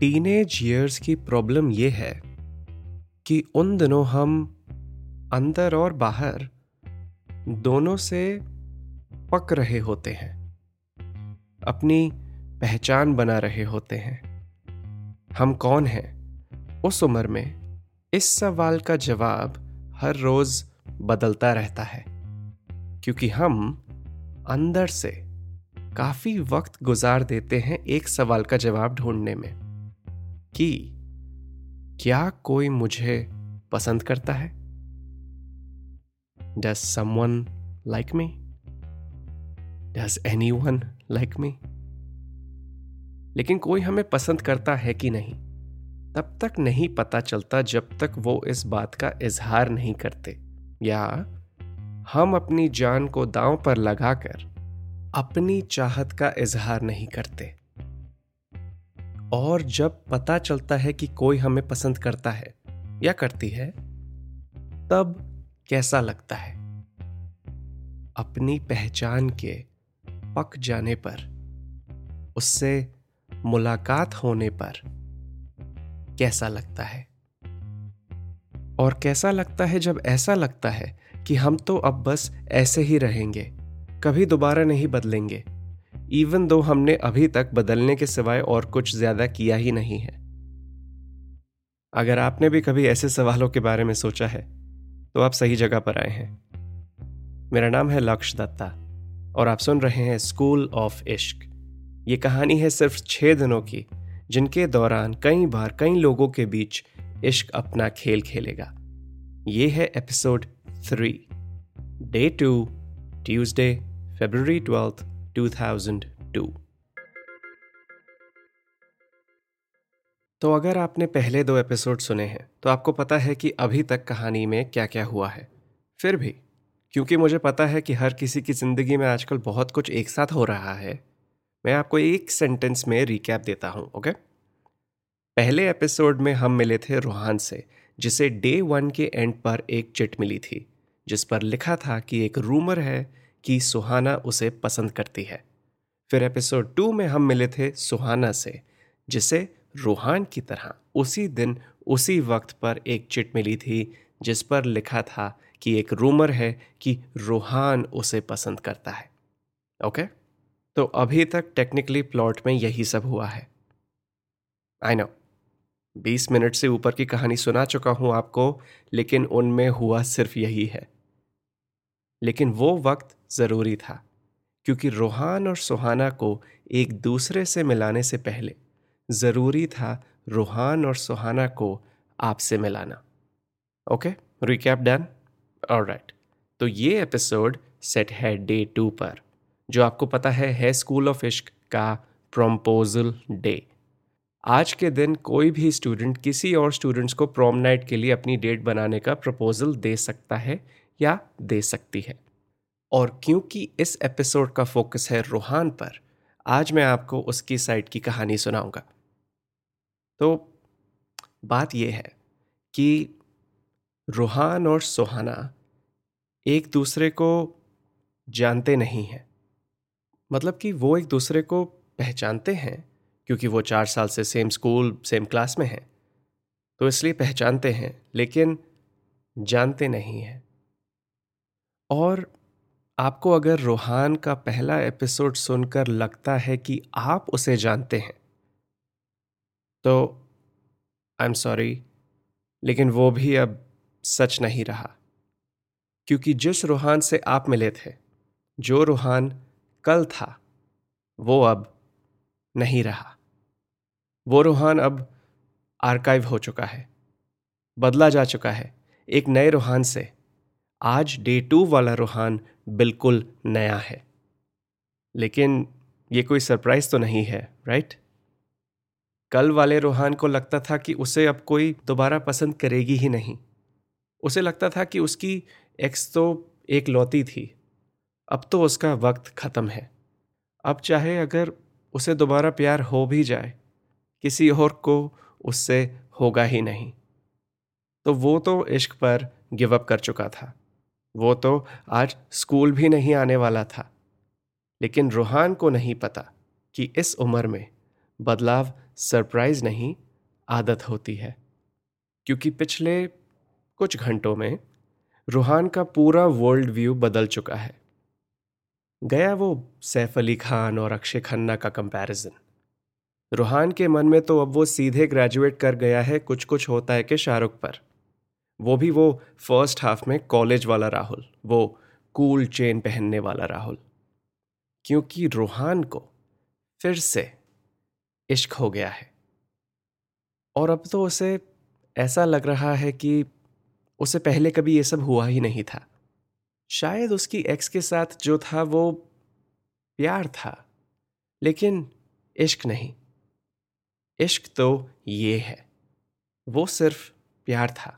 Teenage years की problem ये है कि उन दिनों हम अंदर और बाहर दोनों से पक रहे होते हैं, अपनी पहचान बना रहे होते हैं। हम कौन हैं? उस उम्र में इस सवाल का जवाब हर रोज बदलता रहता है, क्योंकि हम अंदर से काफ़ी वक्त गुजार देते हैं एक सवाल का जवाब ढूँढने में। कि क्या कोई मुझे पसंद करता है? Does someone like me does anyone like me लेकिन कोई हमें पसंद करता है कि नहीं? तब तक नहीं पता चलता जब तक वो इस बात का इजहार नहीं करते। या हम अपनी जान को दांव पर लगाकर अपनी चाहत का इजहार नहीं करते। और जब पता चलता है कि कोई हमें पसंद करता है या करती है, तब कैसा लगता है? अपनी पहचान के पक जाने पर, उससे मुलाकात होने पर कैसा लगता है? और कैसा लगता है जब ऐसा लगता है कि हम तो अब बस ऐसे ही रहेंगे, कभी दोबारा नहीं बदलेंगे। इवन दो हमने अभी तक बदलने के सिवाय और कुछ ज़्यादा किया ही नहीं है। अगर आपने भी कभी ऐसे सवालों के बारे में सोचा है तो आप सही जगह पर आए हैं। मेरा नाम है लक्ष्य दत्ता, और आप सुन रहे हैं स्कूल ऑफ़ इश्क। ये कहानी है सिर्फ़ छह दिनों की, जिनके दौरान कई बार कई लोगों के बीच इश्क अपना खेल खेलेगा। ये है episode three day two, Tuesday February twelfth 2002 तो अगर आपने पहले दो एपिसोड सुने हैं तो आपको पता है कि अभी तक कहानी में क्या क्या हुआ है। फिर भी, क्योंकि मुझे पता है कि हर किसी की ज़िंदगी में आजकल बहुत कुछ एक साथ हो रहा है, मैं आपको एक सेंटेंस में रिकैप देता हूँ ओके पहले एपिसोड में हम मिले थे रूहान से, जिसे डे वन के एंड पर एक चिट मिली थी, जिस पर लिखा था कि एक रूमर है कि सुहाना उसे पसंद करती है। फिर एपिसोड टू में हम मिले थे सुहाना से, जिसे रूहान की तरह उसी दिन, उसी वक्त पर एक चिट मिली थी, जिस पर लिखा था कि एक रूमर है कि रूहान उसे पसंद करता है। ओके तो अभी तक टेक्निकली प्लॉट में यही सब हुआ है। आई नो बीस मिनट से ऊपर की कहानी सुना चुका हूँ आपको, लेकिन उनमें हुआ सिर्फ़ यही है। लेकिन वो वक्त ज़रूरी था, क्योंकि रोहान और सुहाना को एक दूसरे से मिलाने से पहले ज़रूरी था रोहान और सुहाना को आपसे मिलाना। ओके? रिकैप डन और राइट तो ये एपिसोड सेट है डे टू पर, जो आपको पता है है स्कूल ऑफ़ इश्क का प्रम्पोजल डे आज के दिन कोई भी स्टूडेंट किसी और स्टूडेंट्स को प्रोम नाइट के लिए अपनी डेट बनाने का प्रपोजल दे सकता है या दे सकती है। और क्योंकि इस एपिसोड का फोकस है रूहान पर, आज मैं आपको उसकी साइड की कहानी सुनाऊँगा। तो बात यह है कि रूहान और सुहाना एक दूसरे को जानते नहीं हैं। मतलब कि वो एक दूसरे को पहचानते हैं, क्योंकि वो चार साल से सेम स्कूल सेम क्लास में हैं। तो इसलिए पहचानते हैं, लेकिन जानते नहीं हैं। और आपको अगर रोहान का पहला एपिसोड सुनकर लगता है कि आप उसे जानते हैं तो आई एम सॉरी लेकिन वो भी अब सच नहीं रहा। क्योंकि जिस रूहान से आप मिले थे, जो रूहान कल था, वो अब नहीं रहा। वो रूहान अब आर्काइव हो चुका है, बदला जा चुका है एक नए रूहान से। आज डे टू वाला रूहान बिल्कुल नया है। लेकिन ये कोई सरप्राइज़ तो नहीं है राइट कल वाले रूहान को लगता था कि उसे अब कोई दोबारा पसंद करेगी ही नहीं। उसे लगता था कि उसकी एक्स तो एक लौती थी। अब तो उसका वक्त ख़त्म है। अब चाहे अगर उसे दोबारा प्यार हो भी जाए, किसी और को उससे होगा ही नहीं। तो वो तो इश्क पर गिव अप कर चुका था। वो तो आज स्कूल भी नहीं आने वाला था। लेकिन रूहान को नहीं पता कि इस उम्र में बदलाव सरप्राइज़ नहीं, आदत होती है। क्योंकि पिछले कुछ घंटों में रूहान का पूरा वर्ल्ड व्यू बदल चुका है। गया वो सैफ अली खान और अक्षय खन्ना का कंपैरिजन रूहान के मन में तो अब वो सीधे ग्रेजुएट कर गया है कुछ कुछ होता है कि शाहरुख पर। वो भी वो फ़र्स्ट हाफ़ में कॉलेज वाला राहुल, वो कूल चेन पहनने वाला राहुल। क्योंकि रूहान को फिर से इश्क हो गया है। और अब तो उसे ऐसा लग रहा है कि उसे पहले कभी ये सब हुआ ही नहीं था। शायद उसकी एक्स के साथ जो था वो प्यार था, लेकिन इश्क नहीं। इश्क तो ये है, वो सिर्फ़ प्यार था।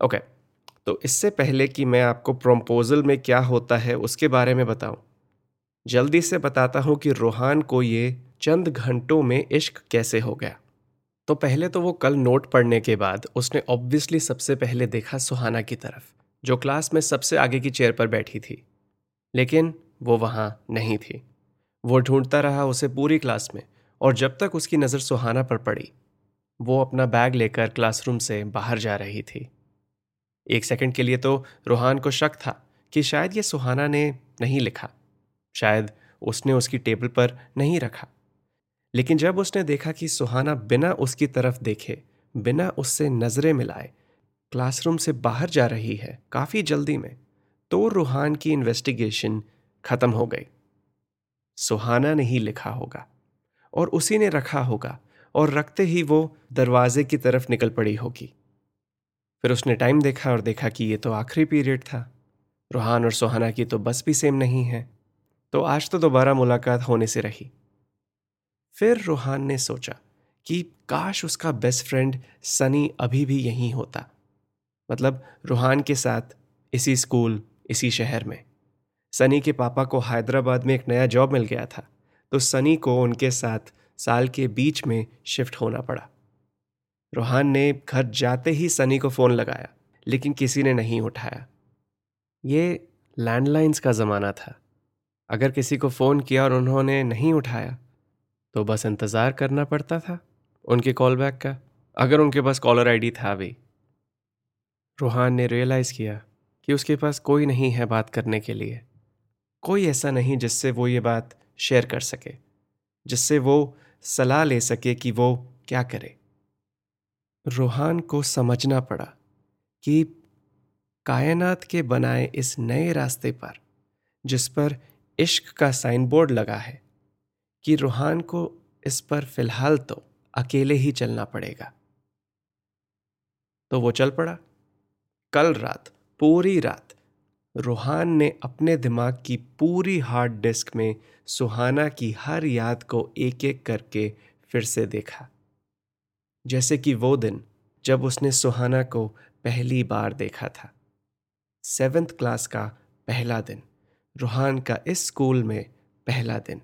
Okay तो इससे पहले कि मैं आपको प्रम्पोजल में क्या होता है, उसके बारे में बताऊँ। जल्दी से बताता हूँ कि रोहान को ये चंद घंटों में इश्क कैसे हो गया। तो पहले तो वो कल नोट पढ़ने के बाद उसने ऑब्वियसली सबसे पहले देखा सुहाना की तरफ़, जो क्लास में सबसे आगे की चेयर पर बैठी थी। लेकिन वो वहाँ नहीं थी। वो ढूंढता रहा उसे पूरी क्लास में और जब तक उसकी नज़र सुहाना पर पड़ी, वो अपना बैग लेकर क्लासरूम से बाहर जा रही थी। एक सेकंड के लिए तो रूहान को शक था कि शायद ये सुहाना ने नहीं लिखा। शायद उसने उसकी टेबल पर नहीं रखा। लेकिन जब उसने देखा कि सुहाना बिना उसकी तरफ़ देखे, बिना उससे नज़रें मिलाए, क्लासरूम से बाहर जा रही है काफ़ी जल्दी में तो रूहान की इन्वेस्टिगेशन खत्म हो गई। सुहाना ने ही लिखा होगा, और उसी ने रखा होगा, और रखते ही वो दरवाजे की तरफ़ निकल पड़ी होगी। फिर उसने टाइम देखा और देखा कि ये तो आखिरी पीरियड था। रूहान और सुहाना की तो बस भी सेम नहीं है। तो आज तो दोबारा मुलाकात होने से रही। फिर रूहान ने सोचा कि काश उसका बेस्ट फ्रेंड सनी अभी भी यहीं होता। मतलब रूहान के साथ इसी स्कूल इसी शहर में। सनी के पापा को हैदराबाद में एक नया जॉब मिल गया था। तो सनी को उनके साथ साल के बीच में शिफ्ट होना पड़ा। रोहान ने घर जाते ही सनी को फ़ोन लगाया, लेकिन किसी ने नहीं उठाया। ये लैंडलाइंस का ज़माना था। अगर किसी को फ़ोन किया और उन्होंने नहीं उठाया तो बस इंतज़ार करना पड़ता था उनके कॉल बैक का, अगर उनके पास कॉलर आईडी था भी। रूहान ने रियलाइज़ किया कि उसके पास कोई नहीं है बात करने के लिए। कोई ऐसा नहीं जिससे वो ये बात शेयर कर सके, जिससे वो सलाह ले सके कि वो क्या करे। रूहान को समझना पड़ा कि कायनात के बनाए इस नए रास्ते पर, जिस पर इश्क का साइन बोर्ड लगा है, कि रूहान को इस पर फ़िलहाल तो अकेले ही चलना पड़ेगा। तो वो चल पड़ा। कल रात, पूरी रात, रूहान ने अपने दिमाग की पूरी हार्ड डिस्क में सुहाना की हर याद को एक एक करके फिर से देखा। जैसे कि वो दिन जब उसने सुहाना को पहली बार देखा था। सेवेंथ क्लास का पहला दिन, रूहान का इस स्कूल में पहला दिन।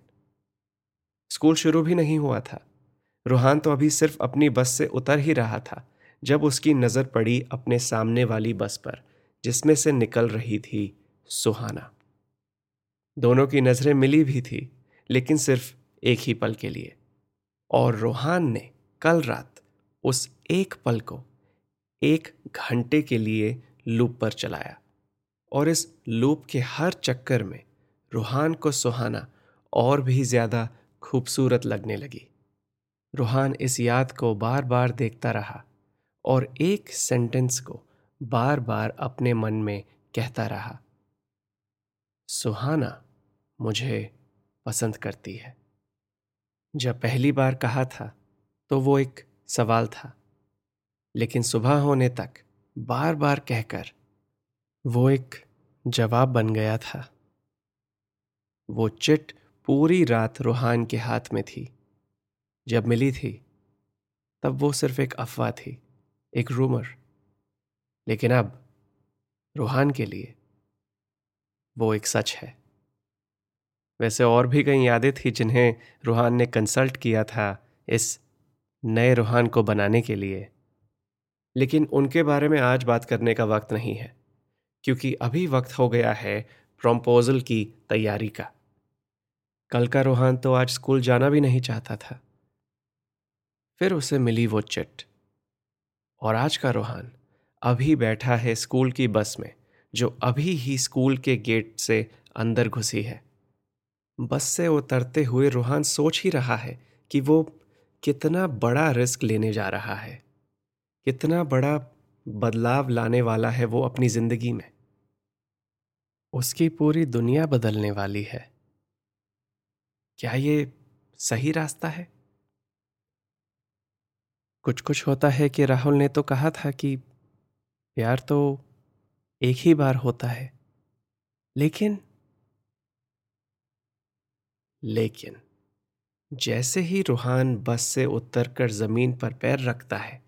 स्कूल शुरू भी नहीं हुआ था। रूहान तो अभी सिर्फ़ अपनी बस से उतर ही रहा था, जब उसकी नज़र पड़ी अपने सामने वाली बस पर, जिसमें से निकल रही थी सुहाना। दोनों की नज़रें मिली भी थी, लेकिन सिर्फ़ एक ही पल के लिए। और रोहान ने कल रात उस एक पल को एक घंटे के लिए लूप पर चलाया और इस लूप के हर चक्कर में रूहान को सुहाना और भी ज़्यादा खूबसूरत लगने लगी। रूहान इस याद को बार बार देखता रहा और एक सेंटेंस को बार बार अपने मन में कहता रहा, सुहाना मुझे पसंद करती है। जब पहली बार कहा था तो वो एक सवाल था। लेकिन सुबह होने तक बार बार कहकर वो एक जवाब बन गया था। वो चिट पूरी रात रूहान के हाथ में थी। जब मिली थी, तब वो सिर्फ़ एक अफवाह थी, एक रूमर। लेकिन अब रूहान के लिए वो एक सच है। वैसे और भी कई यादें थी जिन्हें रूहान ने कंसल्ट किया था इस नए रूहान को बनाने के लिए। लेकिन उनके बारे में आज बात करने का वक्त नहीं है, क्योंकि अभी वक्त हो गया है प्रम्पोजल की तैयारी का। कल का रूहान तो आज स्कूल जाना भी नहीं चाहता था। फिर उसे मिली वो चिट। और आज का रूहान अभी बैठा है स्कूल की बस में, जो अभी ही स्कूल के गेट से अंदर घुसी है। बस से उतरते हुए रूहान सोच ही रहा है कि वो कितना बड़ा रिस्क लेने जा रहा है, कितना बड़ा बदलाव लाने वाला है वो अपनी ज़िंदगी में। उसकी पूरी दुनिया बदलने वाली है। क्या ये सही रास्ता है? कुछ कुछ होता है कि राहुल ने तो कहा था कि प्यार तो एक ही बार होता है, लेकिन लेकिन जैसे ही रूहान बस से उतरकर ज़मीन पर पैर रखता है,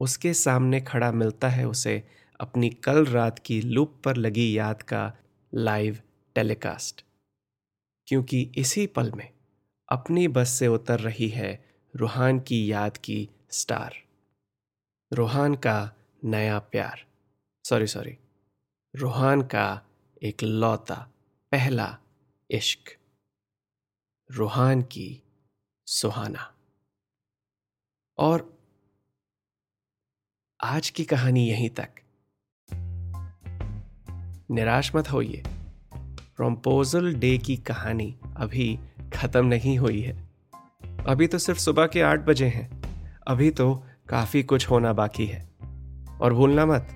उसके सामने खड़ा मिलता है उसे अपनी कल रात की लूप पर लगी याद का लाइव टेलीकास्ट। क्योंकि इसी पल में अपनी बस से उतर रही है रूहान की याद की स्टार। रूहान का नया प्यार। Sorry sorry. रूहान का एक लौता पहला इश्क। रूहान की सुहाना। और आज की कहानी यहीं तक। निराश मत होइए। प्रम्पोजल डे की कहानी अभी खत्म नहीं हुई है। अभी तो सिर्फ़ सुबह के आठ बजे हैं। अभी तो काफ़ी कुछ होना बाकी है। और भूलना मत,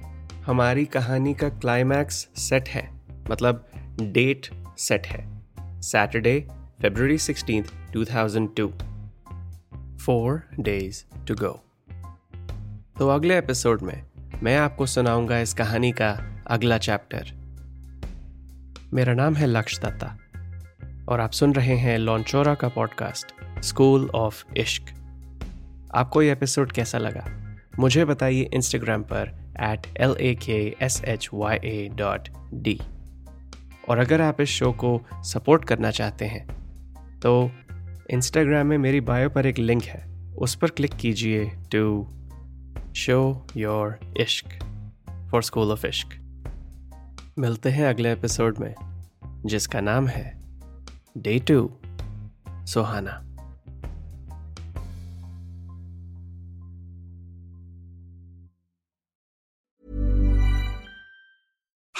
हमारी कहानी का क्लाइमैक्स सेट है। मतलब डेट सेट है। Saturday two thousand two four days to go तो अगले एपिसोड में मैं आपको सुनाऊँगा इस कहानी का अगला चैप्टर मेरा नाम है लक्ष्य दत्ता और आप सुन रहे हैं लॉन्चोरा का पॉडकास्ट स्कूल ऑफ़ इश्क आपको ये एपिसोड कैसा लगा? मुझे बताइए इंस्टाग्राम पर at L A K S H Y A dot D और अगर आप इस शो को सपोर्ट करना चाहते हैं तो इंस्टाग्राम में मेरी बायो पर एक लिंक है। उस पर क्लिक कीजिए टू शो योर इश्क फॉर स्कूल ऑफ़ इश्क मिलते हैं अगले एपिसोड में, जिसका नाम है day two Suhana.